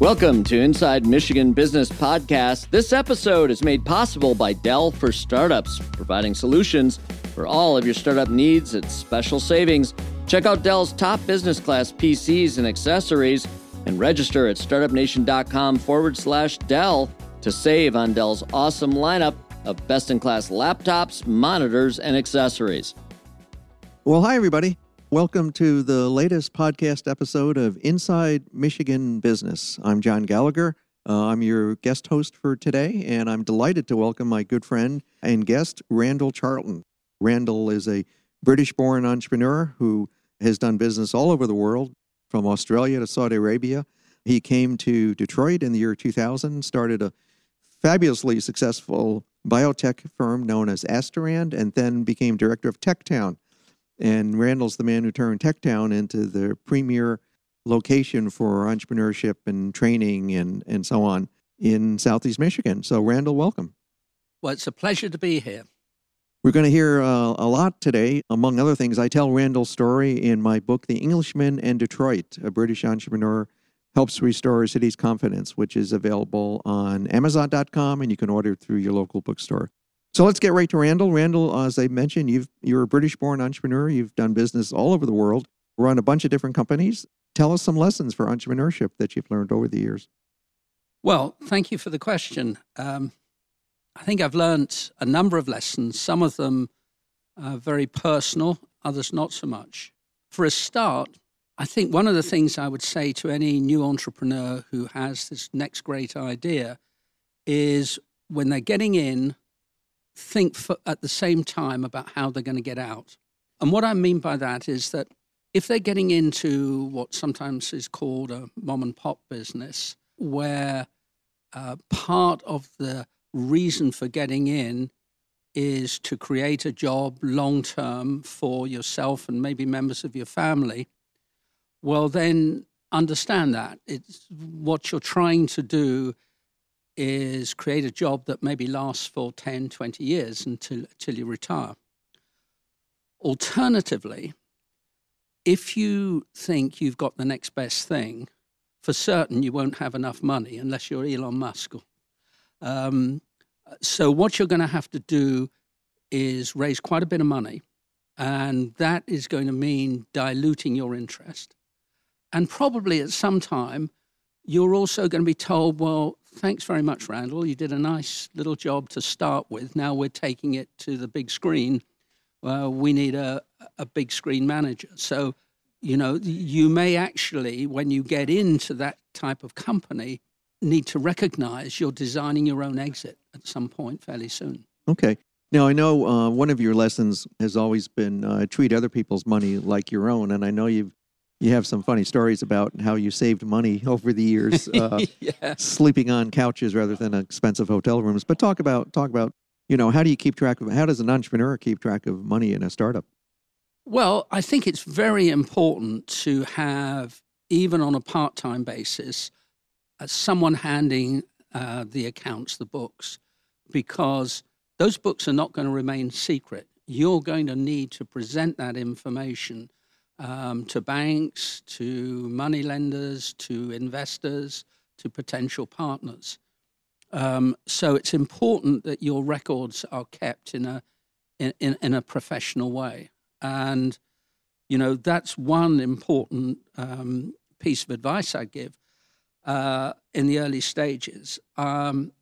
Welcome to Inside Michigan Business Podcast. This episode is made possible by Dell for Startups, providing solutions for all of your startup needs at special savings. Check out Dell's top business class PCs and accessories and register at startupnation.com forward slash Dell to save on Dell's awesome lineup of best in class laptops, monitors, and accessories. Well, hi, everybody. Welcome to the latest podcast episode of Inside Michigan Business. I'm John Gallagher. Uh, I'm your guest host for today, and I'm delighted to welcome my good friend and guest, Randal Charlton. Randal is a British born entrepreneur who has done business all over the world, from Australia to Saudi Arabia. He came to Detroit in the year 2000, started a fabulously successful biotech firm known as Asterand, and then became director of TechTown and Randal's the man who turned TechTown into the premier location for entrepreneurship and training and, and so on in Southeast Michigan. So, Randal, welcome. Well, it's a pleasure to be here. We're going to hear uh, a lot today. Among other things, I tell Randal's story in my book, The Englishman in Detroit, a British entrepreneur helps restore a city's confidence, which is available on Amazon.com and you can order it through your local bookstore. So let's get right to Randal. Randal, uh, as I mentioned, you've, you're a British born entrepreneur. You've done business all over the world, run a bunch of different companies. Tell us some lessons for entrepreneurship that you've learned over the years. Well, thank you for the question. Um, I think I've learned a number of lessons, some of them uh, very personal, others not so much. For a start, I think one of the things I would say to any new entrepreneur who has this next great idea is when they're getting in, think for, at the same time about how they're going to get out. And what I mean by that is that if they're getting into what sometimes is called a mom and pop business, where uh, part of the reason for getting in is to create a job long term for yourself and maybe members of your family, well, then understand that. It's what you're trying to do is create a job that maybe lasts for 10, 20 years until, until you retire. Alternatively, if you think you've got the next best thing, for certain you won't have enough money unless you're Elon Musk. Um, so, what you're going to have to do is raise quite a bit of money, and that is going to mean diluting your interest. And probably at some time, you're also going to be told, well, thanks very much, Randal. You did a nice little job to start with. Now we're taking it to the big screen. We need a, a big screen manager. So, you know, you may actually, when you get into that type of company, need to recognize you're designing your own exit at some point fairly soon. Okay. Now, I know uh, one of your lessons has always been uh, treat other people's money like your own. And I know you've you have some funny stories about how you saved money over the years, uh, yeah. sleeping on couches rather than expensive hotel rooms. But talk about talk about you know how do you keep track of how does an entrepreneur keep track of money in a startup? Well, I think it's very important to have even on a part time basis, uh, someone handing uh, the accounts, the books, because those books are not going to remain secret. You're going to need to present that information um, to banks, to money lenders, to investors, to potential partners. Um, so it's important that your records are kept in a in, in, a professional way, and you know that's one important um, piece of advice I give uh, in the early stages. Um,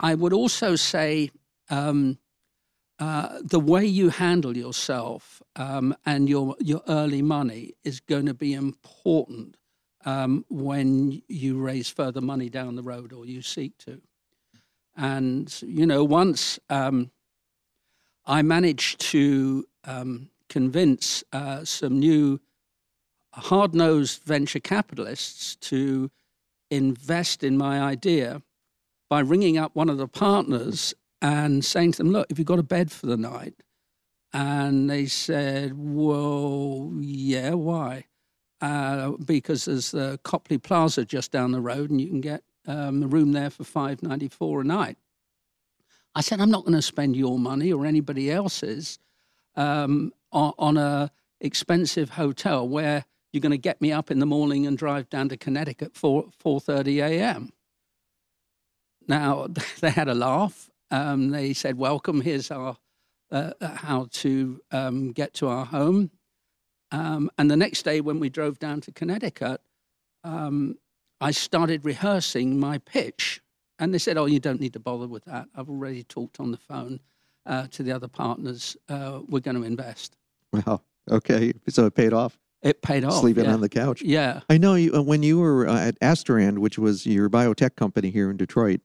I would also say um, uh, the way you handle yourself um, and your your early money is going to be important um, when you raise further money down the road or you seek to. And you know, once um, I managed to um, convince uh, some new hard-nosed venture capitalists to invest in my idea by ringing up one of the partners and saying to them, look, if you've got a bed for the night, and they said, well, yeah, why? Uh, because there's the Copley Plaza just down the road, and you can get um, a room there for five ninety four a night. I said, I'm not going to spend your money or anybody else's um, on, on, a expensive hotel where you're going to get me up in the morning and drive down to Connecticut 4 4:30 a.m. Now they had a laugh. Um, they said, "Welcome. Here's our uh, how to um, get to our home." Um, and the next day, when we drove down to Connecticut, um, I started rehearsing my pitch. And they said, "Oh, you don't need to bother with that. I've already talked on the phone uh, to the other partners. Uh, we're going to invest." Wow. Okay. So it paid off. It paid off. Sleeping yeah. on the couch. Yeah. I know you, uh, when you were uh, at Asterand, which was your biotech company here in Detroit,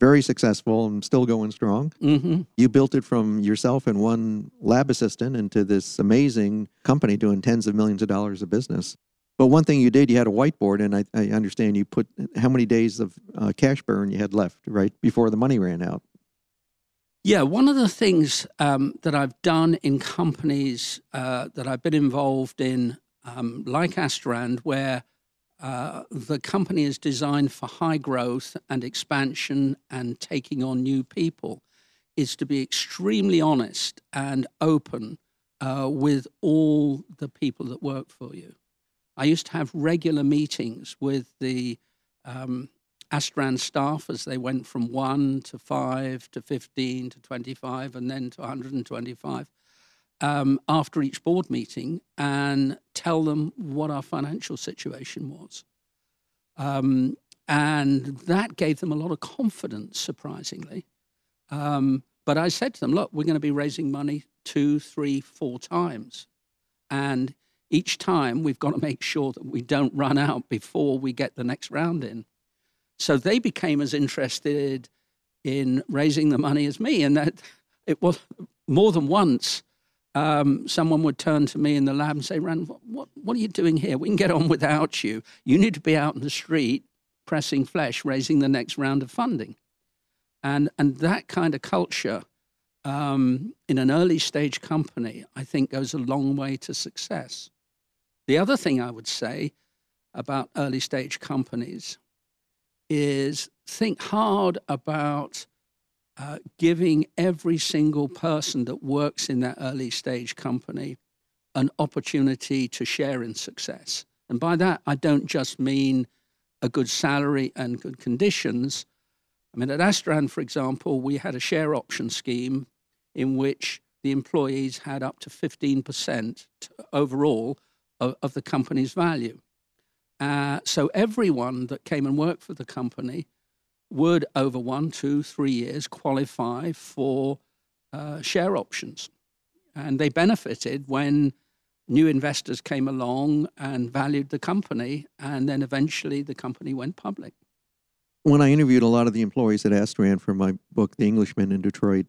very successful and still going strong. hmm You built it from yourself and one lab assistant into this amazing company doing tens of millions of dollars of business. But one thing you did, you had a whiteboard, and I, I understand you put how many days of uh, cash burn you had left, right, before the money ran out. Yeah, one of the things um, that I've done in companies uh, that I've been involved in, um, like Asterand, where uh, the company is designed for high growth and expansion and taking on new people, is to be extremely honest and open uh, with all the people that work for you. I used to have regular meetings with the um, Asterand staff as they went from one to five to 15 to 25 and then to 125 um, after each board meeting and tell them what our financial situation was. Um, and that gave them a lot of confidence, surprisingly. Um, but I said to them, look, we're going to be raising money two, three, four times. And each time we've got to make sure that we don't run out before we get the next round in. So they became as interested in raising the money as me. And that it was more than once. Um, someone would turn to me in the lab and say, Rand, what, what, what are you doing here? We can get on without you. You need to be out in the street pressing flesh, raising the next round of funding. And, and that kind of culture um, in an early stage company, I think, goes a long way to success. The other thing I would say about early stage companies is think hard about uh, giving every single person that works in that early stage company an opportunity to share in success. And by that, I don't just mean a good salary and good conditions. I mean, at Asterand, for example, we had a share option scheme in which the employees had up to 15% overall of, of the company's value. Uh, so everyone that came and worked for the company would, over one, two, three years, qualify for uh, share options. And they benefited when new investors came along and valued the company, and then eventually the company went public. When I interviewed a lot of the employees at Asterand for my book, The Englishman in Detroit,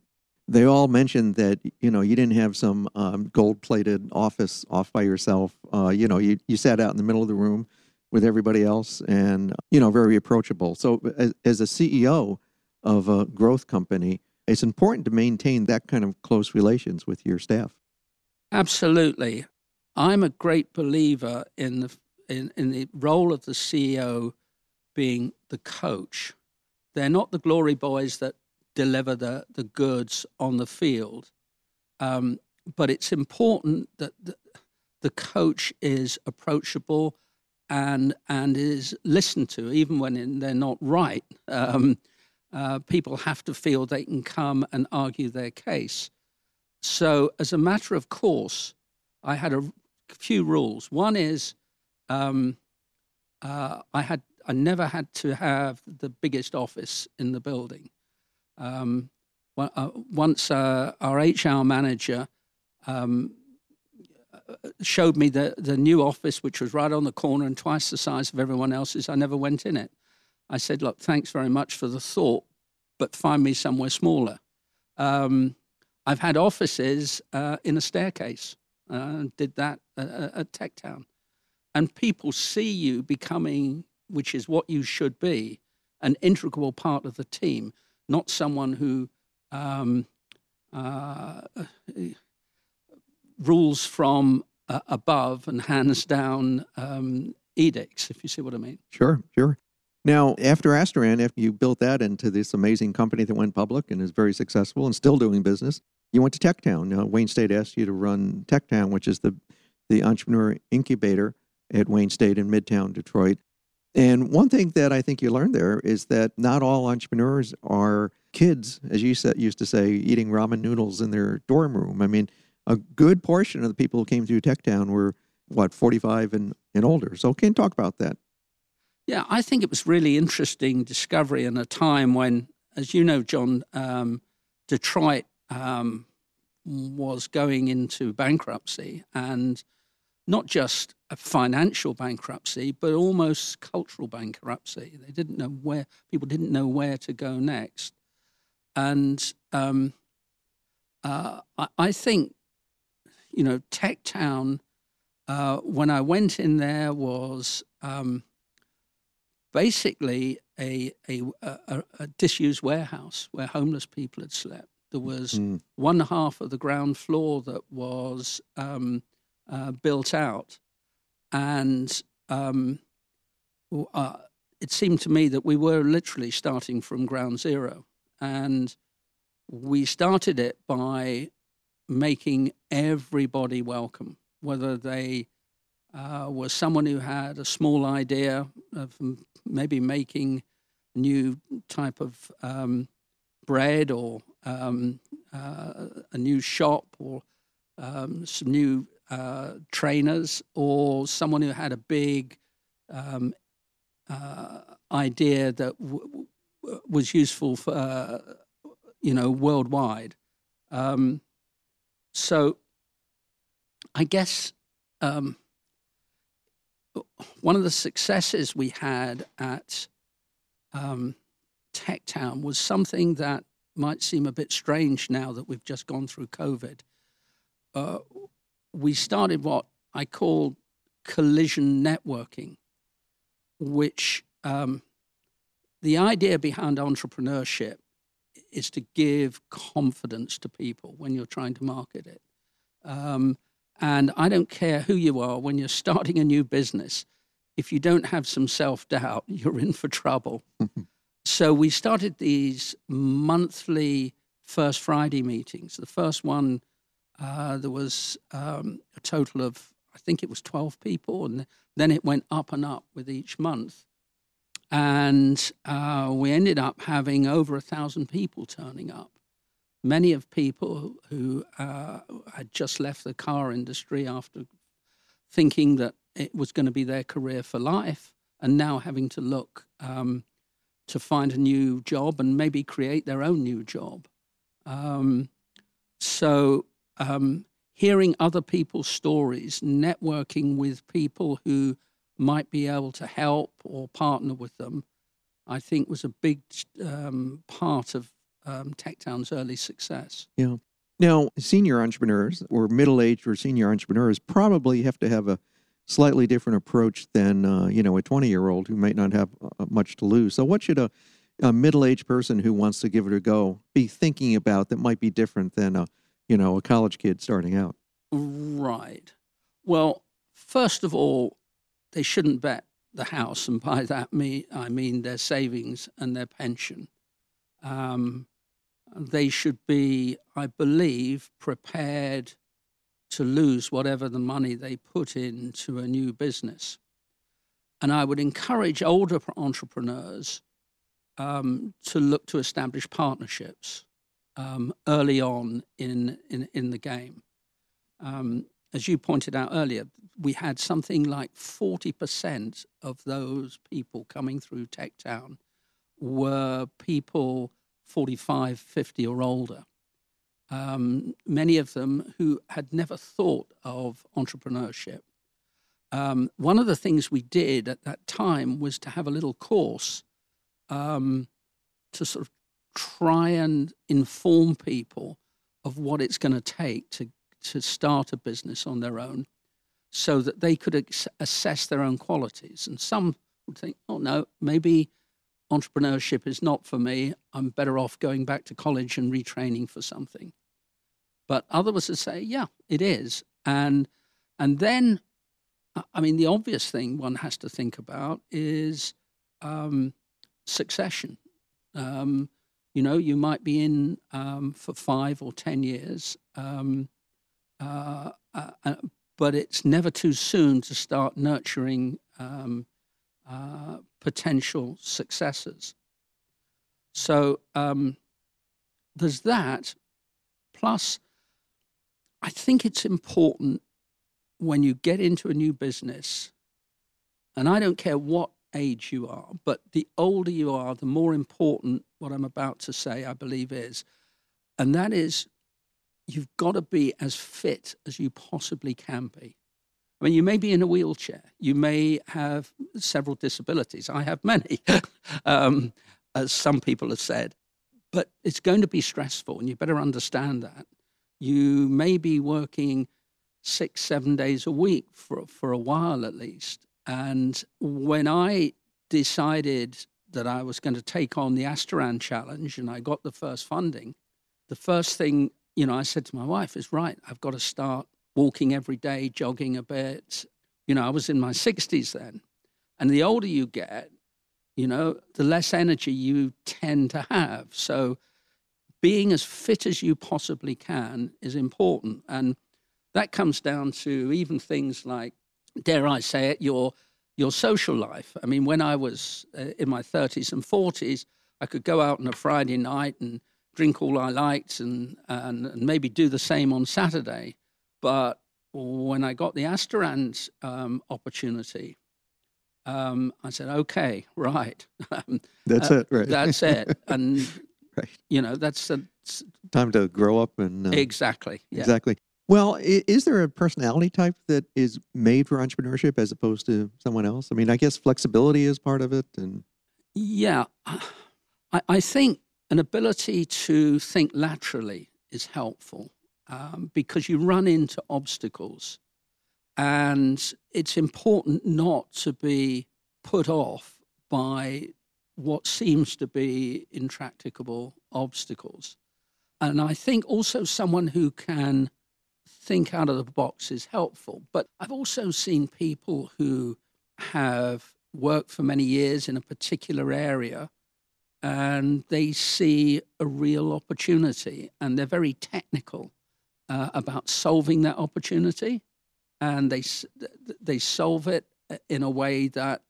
they all mentioned that you know you didn't have some um, gold-plated office off by yourself. Uh, you know, you, you sat out in the middle of the room with everybody else, and you know, very approachable. So, as, as a CEO of a growth company, it's important to maintain that kind of close relations with your staff. Absolutely. I'm a great believer in the in, in the role of the CEO being the coach. They're not the glory boys that deliver the, the goods on the field. Um, but it's important that the, the coach is approachable and and is listened to, even when they're not right. Um, uh, people have to feel they can come and argue their case. So, as a matter of course, I had a few rules. One is um, uh, I had I never had to have the biggest office in the building. Um, uh, once uh, our HR manager um, showed me the, the new office, which was right on the corner and twice the size of everyone else's, I never went in it. I said, Look, thanks very much for the thought, but find me somewhere smaller. Um, I've had offices uh, in a staircase, uh, did that at, at TechTown. And people see you becoming, which is what you should be, an integral part of the team, not someone who um, uh, rules from uh, above and hands down um, edicts, if you see what I mean. Sure, sure. Now, after Asterand, after you built that into this amazing company that went public and is very successful and still doing business, you went to TechTown. Now, Wayne State asked you to run TechTown, which is the the entrepreneur incubator, at Wayne State in Midtown Detroit. And one thing that I think you learned there is that not all entrepreneurs are kids, as you said, used to say, eating ramen noodles in their dorm room. I mean, a good portion of the people who came through TechTown were, what, 45 and, and older. So, can talk about that? Yeah, I think it was really interesting discovery in a time when, as you know, John, um, Detroit um, was going into bankruptcy and not just a financial bankruptcy, but almost cultural bankruptcy. They didn't know where people didn't know where to go next, and um, uh, I, I, think you know TechTown. Uh, when I went in there, was um, basically a, a, a, a disused warehouse where homeless people had slept. There was mm. one half of the ground floor that was um, uh, built out, and um, uh, it seemed to me that we were literally starting from ground zero, and we started it by making everybody welcome, whether they uh, someone who had a small idea of maybe making a new type of um, bread or um, uh, a new shop or um, some new uh, trainers or someone who had a big um, uh, idea that w- w- was useful for uh, you know worldwide. Um, so I guess um, one of the successes we had at um, TechTown was something that might seem a bit strange now that we've just gone through COVID. Uh, we started what I call collision networking, which um, the idea behind entrepreneurship is to give confidence to people when you're trying to market it. Um, and I don't care who you are when you're starting a new business. If you don't have some self doubt, you're in for trouble. so we started these monthly First Friday meetings. The first one, uh, there was um, a total of, I think it was 12 people, and then it went up and up with each month. And uh, we ended up having over a thousand people turning up many of people who uh, had just left the car industry after thinking that it was going to be their career for life and now having to look um, to find a new job and maybe create their own new job. Um, so, um, hearing other people's stories, networking with people who might be able to help or partner with them, I think was a big um, part of um, TechTown's early success. Yeah. Now, senior entrepreneurs or middle aged or senior entrepreneurs probably have to have a slightly different approach than uh, you know a 20 year old who might not have uh, much to lose. So, what should a, a middle aged person who wants to give it a go be thinking about that might be different than a you know a college kid starting out? Right. Well, first of all, they shouldn't bet the house, and by that me I mean their savings and their pension. Um, they should be, I believe, prepared to lose whatever the money they put into a new business. And I would encourage older entrepreneurs um, to look to establish partnerships um, early on in, in, in the game. Um, as you pointed out earlier, we had something like 40% of those people coming through TechTown were people 45, 50 or older. Um, many of them who had never thought of entrepreneurship. Um, one of the things we did at that time was to have a little course um, to sort of try and inform people of what it's going to take to, to start a business on their own so that they could ex- assess their own qualities. And some would think, oh, no, maybe entrepreneurship is not for me. I'm better off going back to college and retraining for something. But others would say, yeah, it is. And and then, I mean, the obvious thing one has to think about is um, succession. Um, you know, you might be in um, for five or ten years, um, uh, uh, uh but it's never too soon to start nurturing um, uh, potential successors. So um, there's that. Plus, I think it's important when you get into a new business, and I don't care what age you are, but the older you are, the more important what I'm about to say, I believe, is. And that is, you've got to be as fit as you possibly can be. I mean, you may be in a wheelchair, you may have several disabilities. I have many, um, as some people have said, but it's going to be stressful, and you better understand that. You may be working six, seven days a week for, for a while at least. And when I decided that I was going to take on the Asterand challenge and I got the first funding, the first thing, you know, I said to my wife is, right, I've got to start walking every day, jogging a bit. You know, I was in my 60s then. And the older you get, you know, the less energy you tend to have. So being as fit as you possibly can is important. And that comes down to even things like, dare I say it, your your social life. I mean, when I was uh, in my 30s and 40s, I could go out on a Friday night and drink all I liked and, and, and maybe do the same on Saturday. But when I got the Asterand um, opportunity, um, I said, okay, right. that's uh, it, right? That's it. And, right. you know, that's a, time to grow up and. Uh, exactly. Yeah. Exactly. Well, is there a personality type that is made for entrepreneurship as opposed to someone else? I mean, I guess flexibility is part of it, and yeah, I, I think an ability to think laterally is helpful um, because you run into obstacles, and it's important not to be put off by what seems to be intractable obstacles. And I think also someone who can think out of the box is helpful. But I've also seen people who have worked for many years in a particular area and they see a real opportunity and they're very technical uh, about solving that opportunity and they they solve it in a way that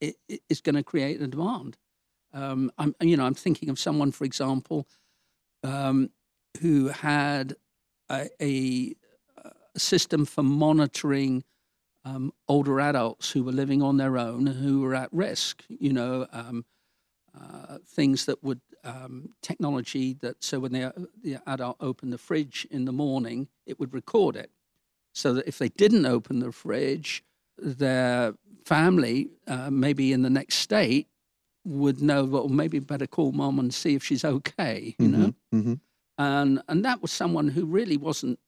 it is going to create a demand. Um, I'm you know I'm thinking of someone, for example, um, who had a, a, system for monitoring um, older adults who were living on their own who were at risk. You know, um, uh, things that would um, technology that so when they, the adult opened the fridge in the morning, it would record it, so that if they didn't open the fridge, their family, uh, maybe in the next state, would know. Well, maybe better call mom and see if she's okay. You mm-hmm, know. Mm-hmm and and that was someone who really wasn't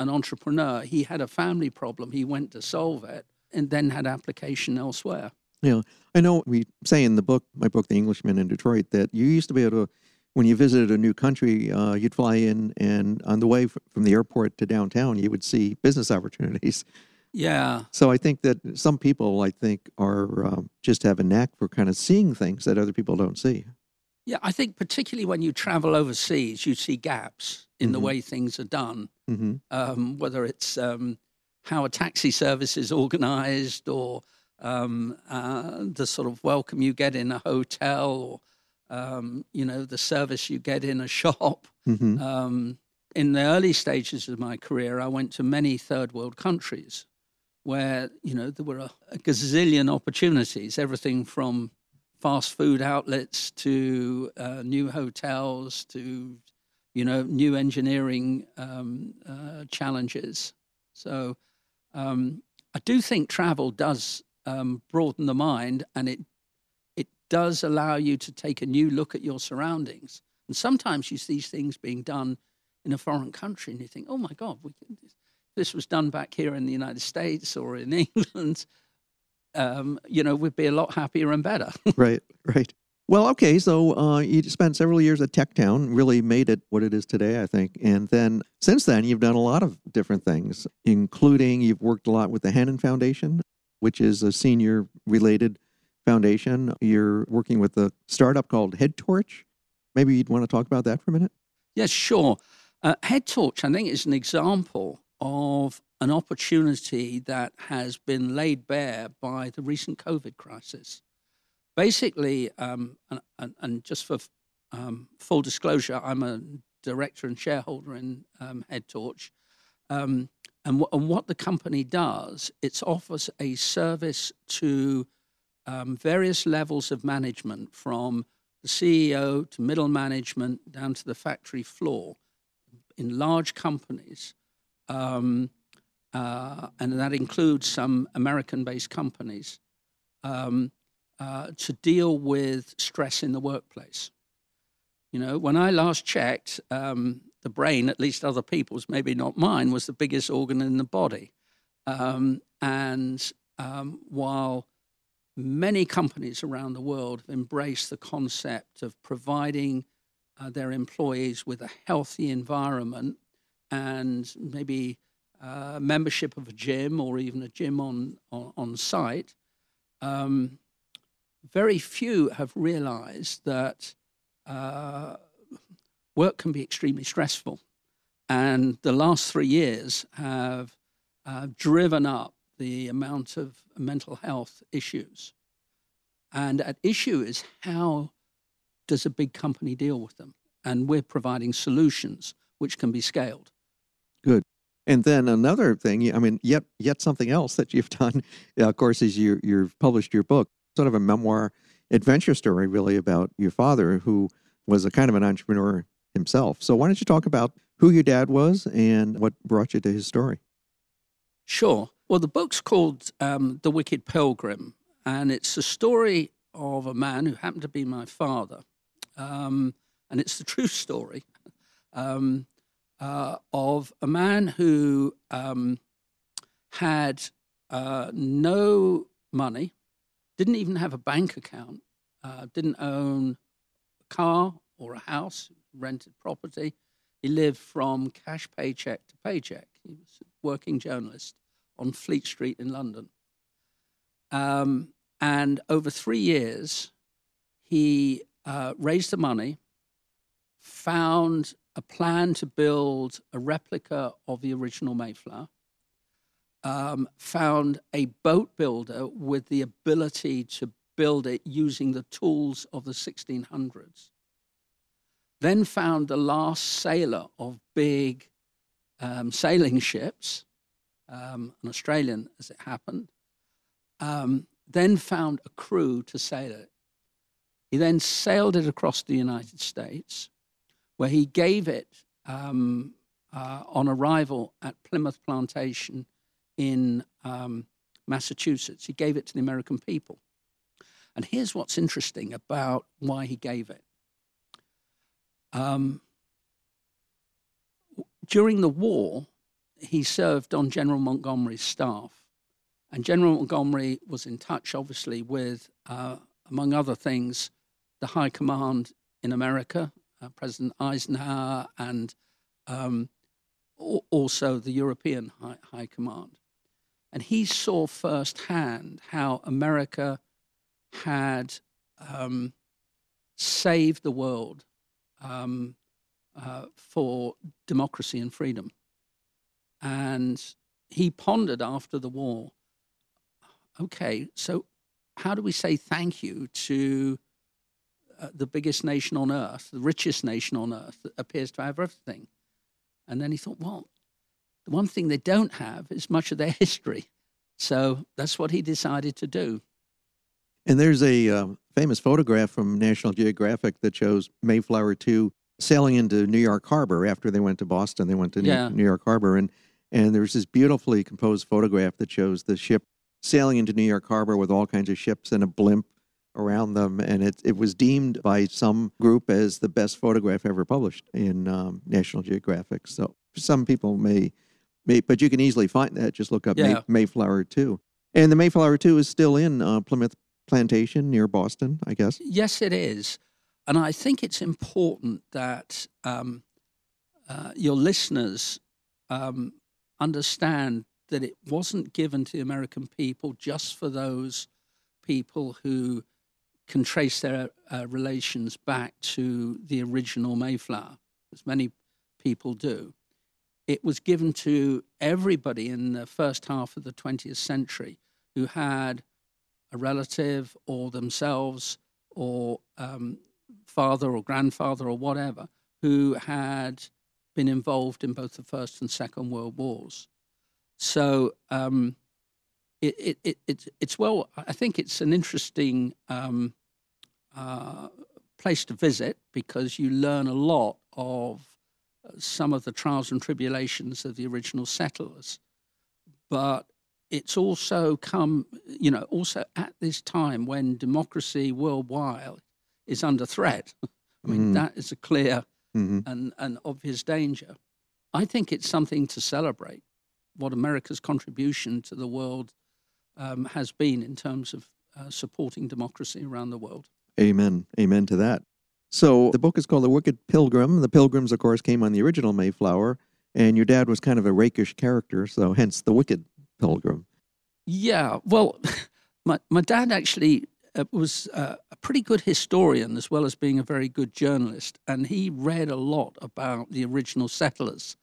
an entrepreneur. He had a family problem. He went to solve it, and then had application elsewhere. Yeah, I know. We say in the book, my book, The Englishman in Detroit, that you used to be able to, when you visited a new country, uh, you'd fly in, and on the way from the airport to downtown, you would see business opportunities. Yeah. So I think that some people, I think, are um, just have a knack for kind of seeing things that other people don't see. Yeah, I think particularly when you travel overseas, you see gaps in mm-hmm. the way things are done, mm-hmm. um, whether it's um, how a taxi service is organized or um, uh, the sort of welcome you get in a hotel or, um, you know, the service you get in a shop. Mm-hmm. Um, in the early stages of my career, I went to many third world countries where, you know, there were a, a gazillion opportunities, everything from fast food outlets to uh, new hotels to you know new engineering um, uh, challenges. So um, I do think travel does um, broaden the mind, and it it does allow you to take a new look at your surroundings. And sometimes you see things being done in a foreign country, and you think, "Oh my God, this was done back here in the United States or in England." um, you know, we'd be a lot happier and better. right, right. Well, okay, so uh, you spent several years at TechTown, really made it what it is today, I think. And then since then, you've done a lot of different things, including you've worked a lot with the Hannan Foundation, which is a senior related foundation. You're working with a startup called Head Torch. Maybe you'd want to talk about that for a minute? Yes, sure. Uh, Head Torch, I think, is an example of an opportunity that has been laid bare by the recent COVID crisis. Basically, um, and, and, and, just for um, full disclosure, I'm a director and shareholder in um, Head Torch. Um, and, w- and, what the company does, it offers a service to um, various levels of management from the CEO to middle management down to the factory floor in large companies. Um, uh, and that includes some American based companies, um, uh, to deal with stress in the workplace. You know, when I last checked, um, the brain, at least other people's, maybe not mine, was the biggest organ in the body. Um, and um, while many companies around the world have embraced the concept of providing uh, their employees with a healthy environment and maybe uh, membership of a gym or even a gym on, on, on site, um, very few have realized that uh, work can be extremely stressful. And the last three years have uh, driven up the amount of mental health issues. And at issue is how does a big company deal with them? And we're providing solutions which can be scaled. Good. And then another thing, I mean, yet yet something else that you've done, of course, is you you've published your book, sort of a memoir adventure story, really about your father, who was a kind of an entrepreneur himself. So why don't you talk about who your dad was and what brought you to his story? Sure. Well, the book's called um, The Wicked Pilgrim, and it's the story of a man who happened to be my father. Um, and it's the true story um, uh, of a man who um, had uh, no money, didn't even have a bank account, uh, didn't own a car or a house, rented property. He lived from cash paycheck to paycheck. He was a working journalist on Fleet Street in London. Um, and over three years, he uh, raised the money, found a plan to build a replica of the original Mayflower, um, found a boat builder with the ability to build it using the tools of the 1600s, then found the last sailor of big um, sailing ships, um, an Australian as it happened, um, then found a crew to sail it. He then sailed it across the United States, where he gave it um, uh, on arrival at Plymouth Plantation in um, Massachusetts. He gave it to the American people. And here's what's interesting about why he gave it. Um, during the war, he served on General Montgomery's staff. And General Montgomery was in touch, obviously, with, uh, among other things, the High Command in America, uh, President Eisenhower, and um, also the European High, High Command. And he saw firsthand how America had um, saved the world um, uh, for democracy and freedom. And he pondered after the war okay, so how do we say thank you to uh, the biggest nation on earth, the richest nation on earth that appears to have everything? And then he thought, well, the one thing they don't have is much of their history. So that's what he decided to do. And there's a uh, famous photograph from National Geographic that shows Mayflower 2 sailing into New York Harbor after they went to Boston. They went to yeah. New York Harbor. And, and there's this beautifully composed photograph that shows the ship sailing into New York Harbor with all kinds of ships and a blimp around them. And it, it was deemed by some group as the best photograph ever published in um, National Geographic. So some people may, may, but you can easily find that. Just look up yeah. May, Mayflower 2. And the Mayflower 2 is still in uh, Plymouth Plantation near Boston, I guess. Yes, it is. And I think it's important that um, uh, your listeners um, understand that it wasn't given to the American people just for those people who can trace their uh, relations back to the original Mayflower, as many people do. it was given to everybody in the first half of the 20th century who had a relative or themselves or um, father or grandfather or whatever who had been involved in both the First and Second World Wars. So um, it, it, it, it, it's well, I think it's an interesting um, uh, place to visit because you learn a lot of uh, some of the trials and tribulations of the original settlers. But it's also come, you know, also at this time when democracy worldwide is under threat. I mean, mm-hmm. that is a clear mm-hmm. and, and obvious danger. I think it's something to celebrate what America's contribution to the world um, has been in terms of uh, supporting democracy around the world. Amen. Amen to that. So the book is called The Wicked Pilgrim. The Pilgrims, of course, came on the original Mayflower, and your dad was kind of a rakish character, so hence the Wicked Pilgrim. Yeah. Well, my, my dad actually uh, was uh, a pretty good historian as well as being a very good journalist, and he read a lot about the original settlers.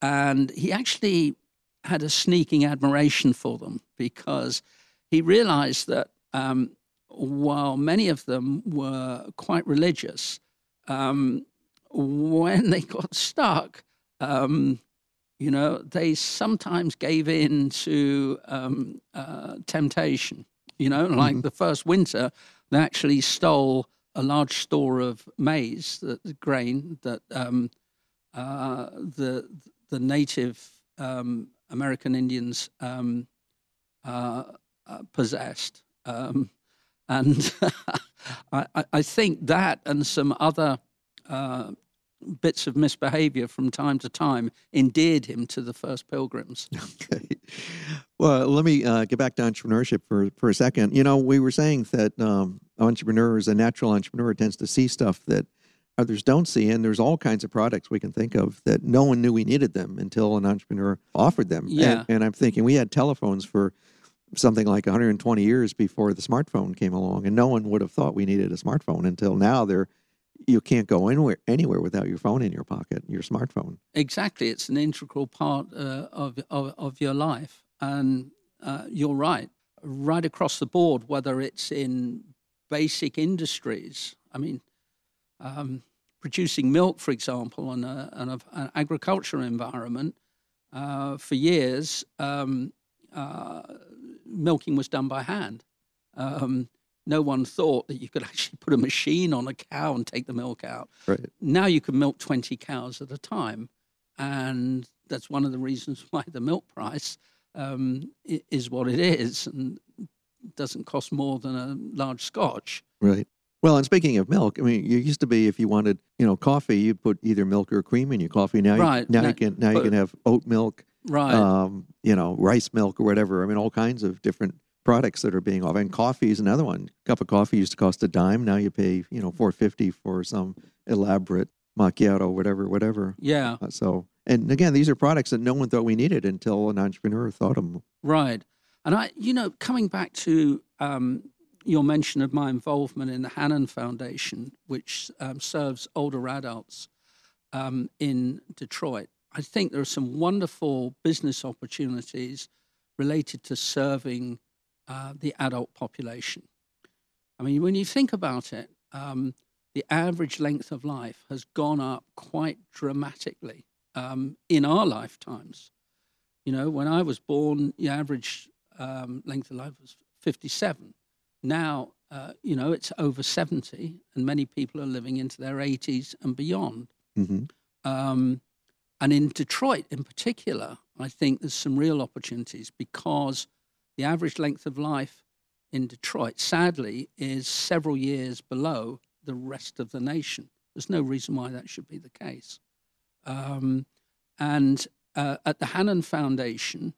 And he actually had a sneaking admiration for them because he realized that um, while many of them were quite religious, um, when they got stuck, um, you know, they sometimes gave in to um, uh, temptation. You know, like mm-hmm. the first winter, they actually stole a large store of maize, the, the grain that um, uh, the the native um, American Indians um, uh, uh, possessed. Um, and I, I, think that and some other uh, bits of misbehavior from time to time endeared him to the first pilgrims. Okay. Well, let me uh, get back to entrepreneurship for, for a second. You know, we were saying that um, entrepreneurs, a natural entrepreneur, tends to see stuff that others don't see. And there's all kinds of products we can think of that no one knew we needed them until an entrepreneur offered them. Yeah. And, and I'm thinking we had telephones for something like 120 years before the smartphone came along, and no one would have thought we needed a smartphone until now. They're you can't go anywhere anywhere without your phone in your pocket, your smartphone. Exactly, it's an integral part uh, of, of, of your life, and uh, you're right. Right across the board, whether it's in basic industries. I mean, um, producing milk, for example, in, an agricultural environment, uh, for years, um, uh, milking was done by hand. Um, no one thought that you could actually put a machine on a cow and take the milk out. Right. Now you can milk 20 cows at a time. And that's one of the reasons why the milk price um, is what it is and doesn't cost more than a large scotch. Right. Well, and speaking of milk, I mean, you used to be if you wanted, you know, coffee, you'd put either milk or cream in your coffee. Now, right. you, now, now you can now you can have oat milk, right? Um, you know, rice milk or whatever. I mean, all kinds of different products that are being offered. And coffee is another one. A cup of coffee used to cost a dime. Now you pay, you know, four fifty for some elaborate macchiato, whatever, whatever. Yeah. Uh, so, and again, these are products that no one thought we needed until an entrepreneur thought of them. Right. And I, you know, coming back to um, your mention of my involvement in the Hannan Foundation, which um, serves older adults um, in Detroit. I think there are some wonderful business opportunities related to serving uh, the adult population. I mean, when you think about it, um, the average length of life has gone up quite dramatically um, in our lifetimes. You know, when I was born, the average um, length of life was 57. Now, uh, you know, it's over 70, and many people are living into their 80s and beyond. Mm-hmm. Um, and in Detroit, in particular, I think there's some real opportunities because the average length of life in Detroit, sadly, is several years below the rest of the nation. There's no reason why that should be the case. Um, and uh, at the Hannan Foundation,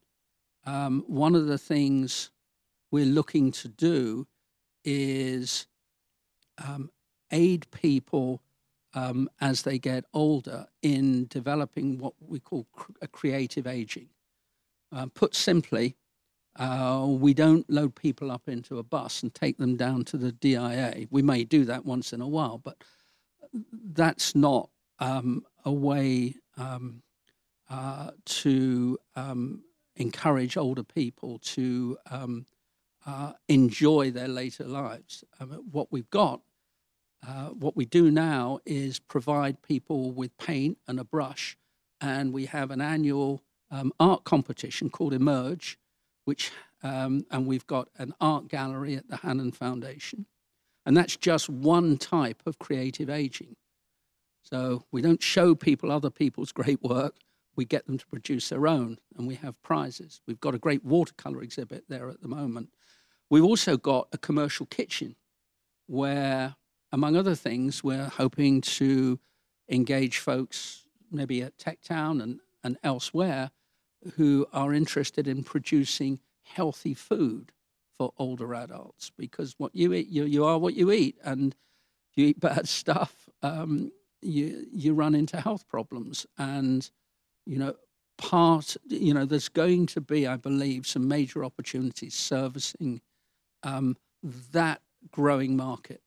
um, one of the things we're looking to do is um, aid people um, as they get older in developing what we call cr- a creative aging. Uh, put simply, uh, we don't load people up into a bus and take them down to the DIA. We may do that once in a while, but that's not um, a way um, uh, to um, encourage older people to um, uh, enjoy their later lives. Um, what we've got, uh, what we do now is provide people with paint and a brush, and we have an annual um, art competition called Emerge, which um, and we've got an art gallery at the Hannan Foundation, and that's just one type of creative aging. So we don't show people other people's great work we get them to produce their own, and we have prizes. We've got a great watercolor exhibit there at the moment. We've also got a commercial kitchen where, among other things, we're hoping to engage folks maybe at TechTown and, and elsewhere who are interested in producing healthy food for older adults because what you eat, you, you are what you eat. And you eat bad stuff, um, you, you run into health problems. And you know, part, you know, there's going to be, I believe, some major opportunities servicing um, that growing market.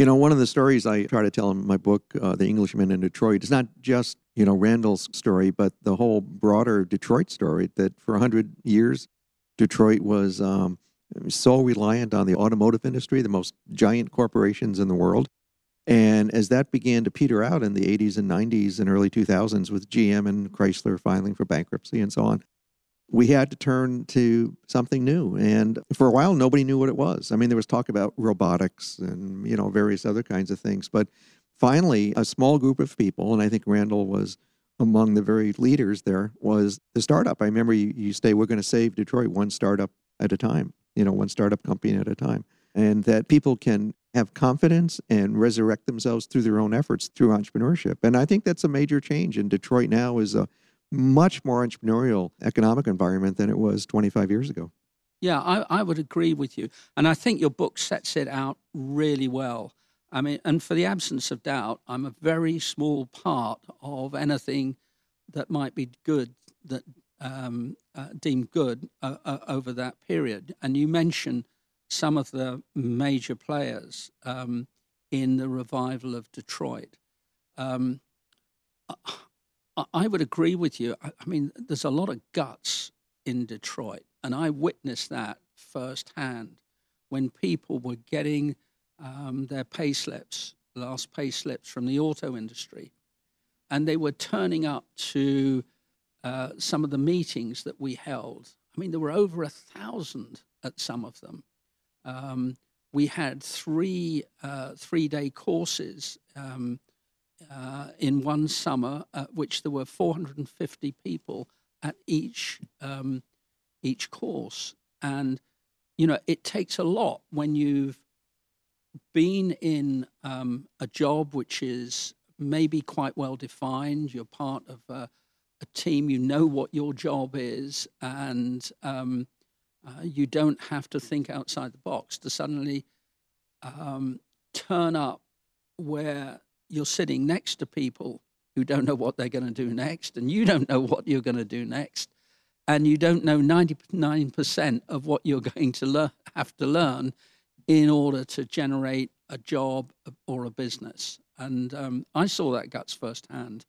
You know, one of the stories I try to tell in my book, uh, The Englishman in Detroit, is not just, you know, Randal's story, but the whole broader Detroit story that for 100 years, Detroit was um, so reliant on the automotive industry, the most giant corporations in the world. And as that began to peter out in the 80s and 90s and early 2000s with GM and Chrysler filing for bankruptcy and so on, we had to turn to something new. And for a while, nobody knew what it was. I mean, there was talk about robotics and, you know, various other kinds of things. But finally, a small group of people, and I think Randal was among the very leaders there, was the startup. I remember you, you say, we're going to save Detroit one startup at a time, you know, one startup company at a time. And that people can have confidence and resurrect themselves through their own efforts through entrepreneurship. And I think that's a major change. And Detroit now is a much more entrepreneurial economic environment than it was 25 years ago. Yeah, I, I would agree with you. And I think your book sets it out really well. I mean, and for the absence of doubt, I'm a very small part of anything that might be good, that um, uh, deemed good uh, uh, over that period. And you mention some of the major players um, in the revival of Detroit. Um, I, would agree with you. I, I, mean, there's a lot of guts in Detroit, and I witnessed that firsthand when people were getting um, their pay slips, last pay slips from the auto industry, and they were turning up to uh, some of the meetings that we held. I mean, there were over a thousand at some of them um, we had three uh, three day courses um, uh, in one summer, at which there were 450 people at each um, each course, and you know it takes a lot when you've been in um, a job which is maybe quite well defined. You're part of a, a team. You know what your job is, and um, uh, you don't have to think outside the box to suddenly um, turn up where you're sitting next to people who don't know what they're going to do next, and you don't know what you're going to do next, and you don't know 99% of what you're going to learn, have to learn in order to generate a job or a business. And um, I saw that guts firsthand,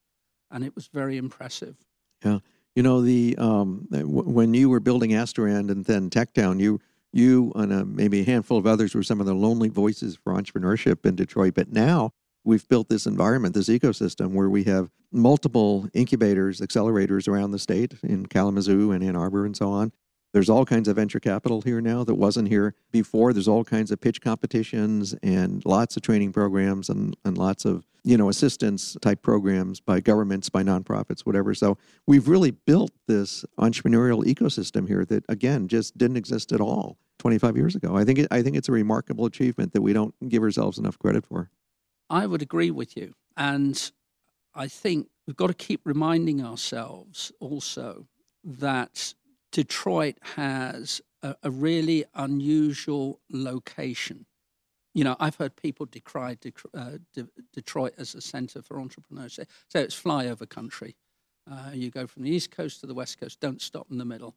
and it was very impressive. Yeah. You know, the um, when you were building Asterand and then TechTown, you you and a, maybe a handful of others were some of the lonely voices for entrepreneurship in Detroit. But now we've built this environment, this ecosystem, where we have multiple incubators, accelerators around the state in Kalamazoo and Ann Arbor and so on. There's all kinds of venture capital here now that wasn't here before. There's all kinds of pitch competitions and lots of training programs and, and lots of you know assistance type programs by governments, by nonprofits, whatever. So we've really built this entrepreneurial ecosystem here that again just didn't exist at all 25 years ago. I think it, I think it's a remarkable achievement that we don't give ourselves enough credit for. I would agree with you, and I think we've got to keep reminding ourselves also that Detroit has a, a really unusual location. You know, I've heard people decry De- uh, De- Detroit as a center for entrepreneurs. Say, say it's flyover country. Uh, you go from the East Coast to the West Coast, don't stop in the middle.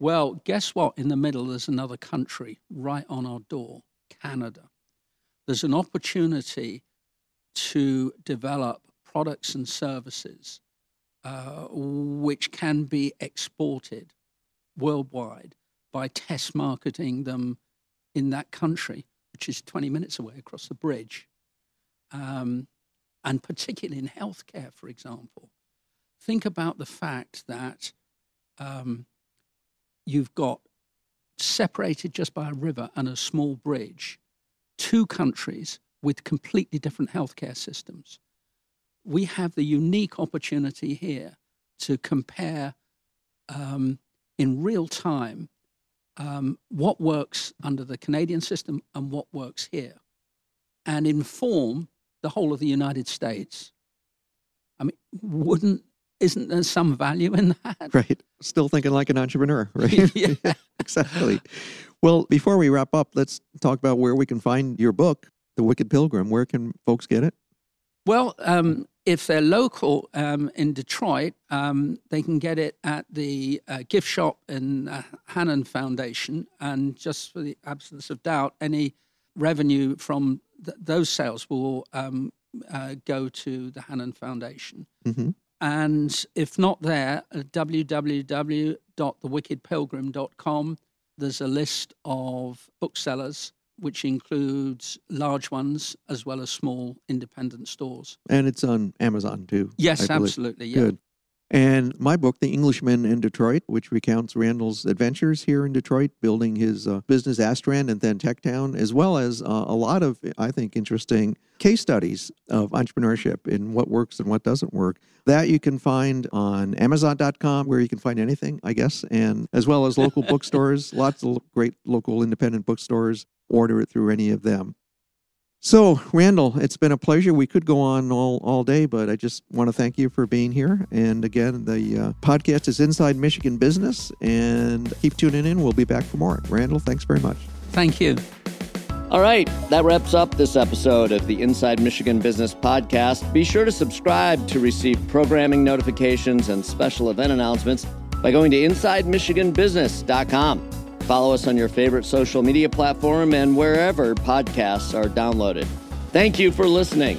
Well, guess what? In the middle, there's another country right on our door Canada. There's an opportunity to develop products and services uh, which can be exported worldwide by test marketing them in that country, which is 20 minutes away across the bridge. Um, and particularly in healthcare, for example. Think about the fact that um, you've got separated just by a river and a small bridge, two countries with completely different healthcare systems. We have the unique opportunity here to compare um, in real time um, what works under the Canadian system and what works here, and inform the whole of the United States. I mean, wouldn't isn't there some value in that? Right. Still thinking like an entrepreneur, right? yeah. exactly. Well, before we wrap up, let's talk about where we can find your book, The Wicked Pilgrim. Where can folks get it? Well, um, if they're local um, in Detroit, um, they can get it at the uh, gift shop in uh, Hannan Foundation. And just for the absence of doubt, any revenue from th- those sales will um, uh, go to the Hannan Foundation. Mm-hmm. And if not there, www.thewickedpilgrim.com, there's a list of booksellers, which includes large ones as well as small independent stores. And it's on Amazon too. Yes, absolutely. Yeah. Good. And my book, The Englishman in Detroit, which recounts Randal's adventures here in Detroit, building his uh, business Asterand and then TechTown, as well as uh, a lot of, I think, interesting case studies of entrepreneurship and what works and what doesn't work. That you can find on Amazon.com, where you can find anything, I guess, and as well as local bookstores, lots of great local independent bookstores. Order it through any of them. So, Randal, it's been a pleasure. We could go on all, all day, but I just want to thank you for being here. And again, the uh, podcast is Inside Michigan Business, and keep tuning in. We'll be back for more. Randal, thanks very much. Thank you. All right, that wraps up this episode of the Inside Michigan Business Podcast. Be sure to subscribe to receive programming notifications and special event announcements by going to InsideMichiganBusiness.com. Follow us on your favorite social media platform and wherever podcasts are downloaded. Thank you for listening.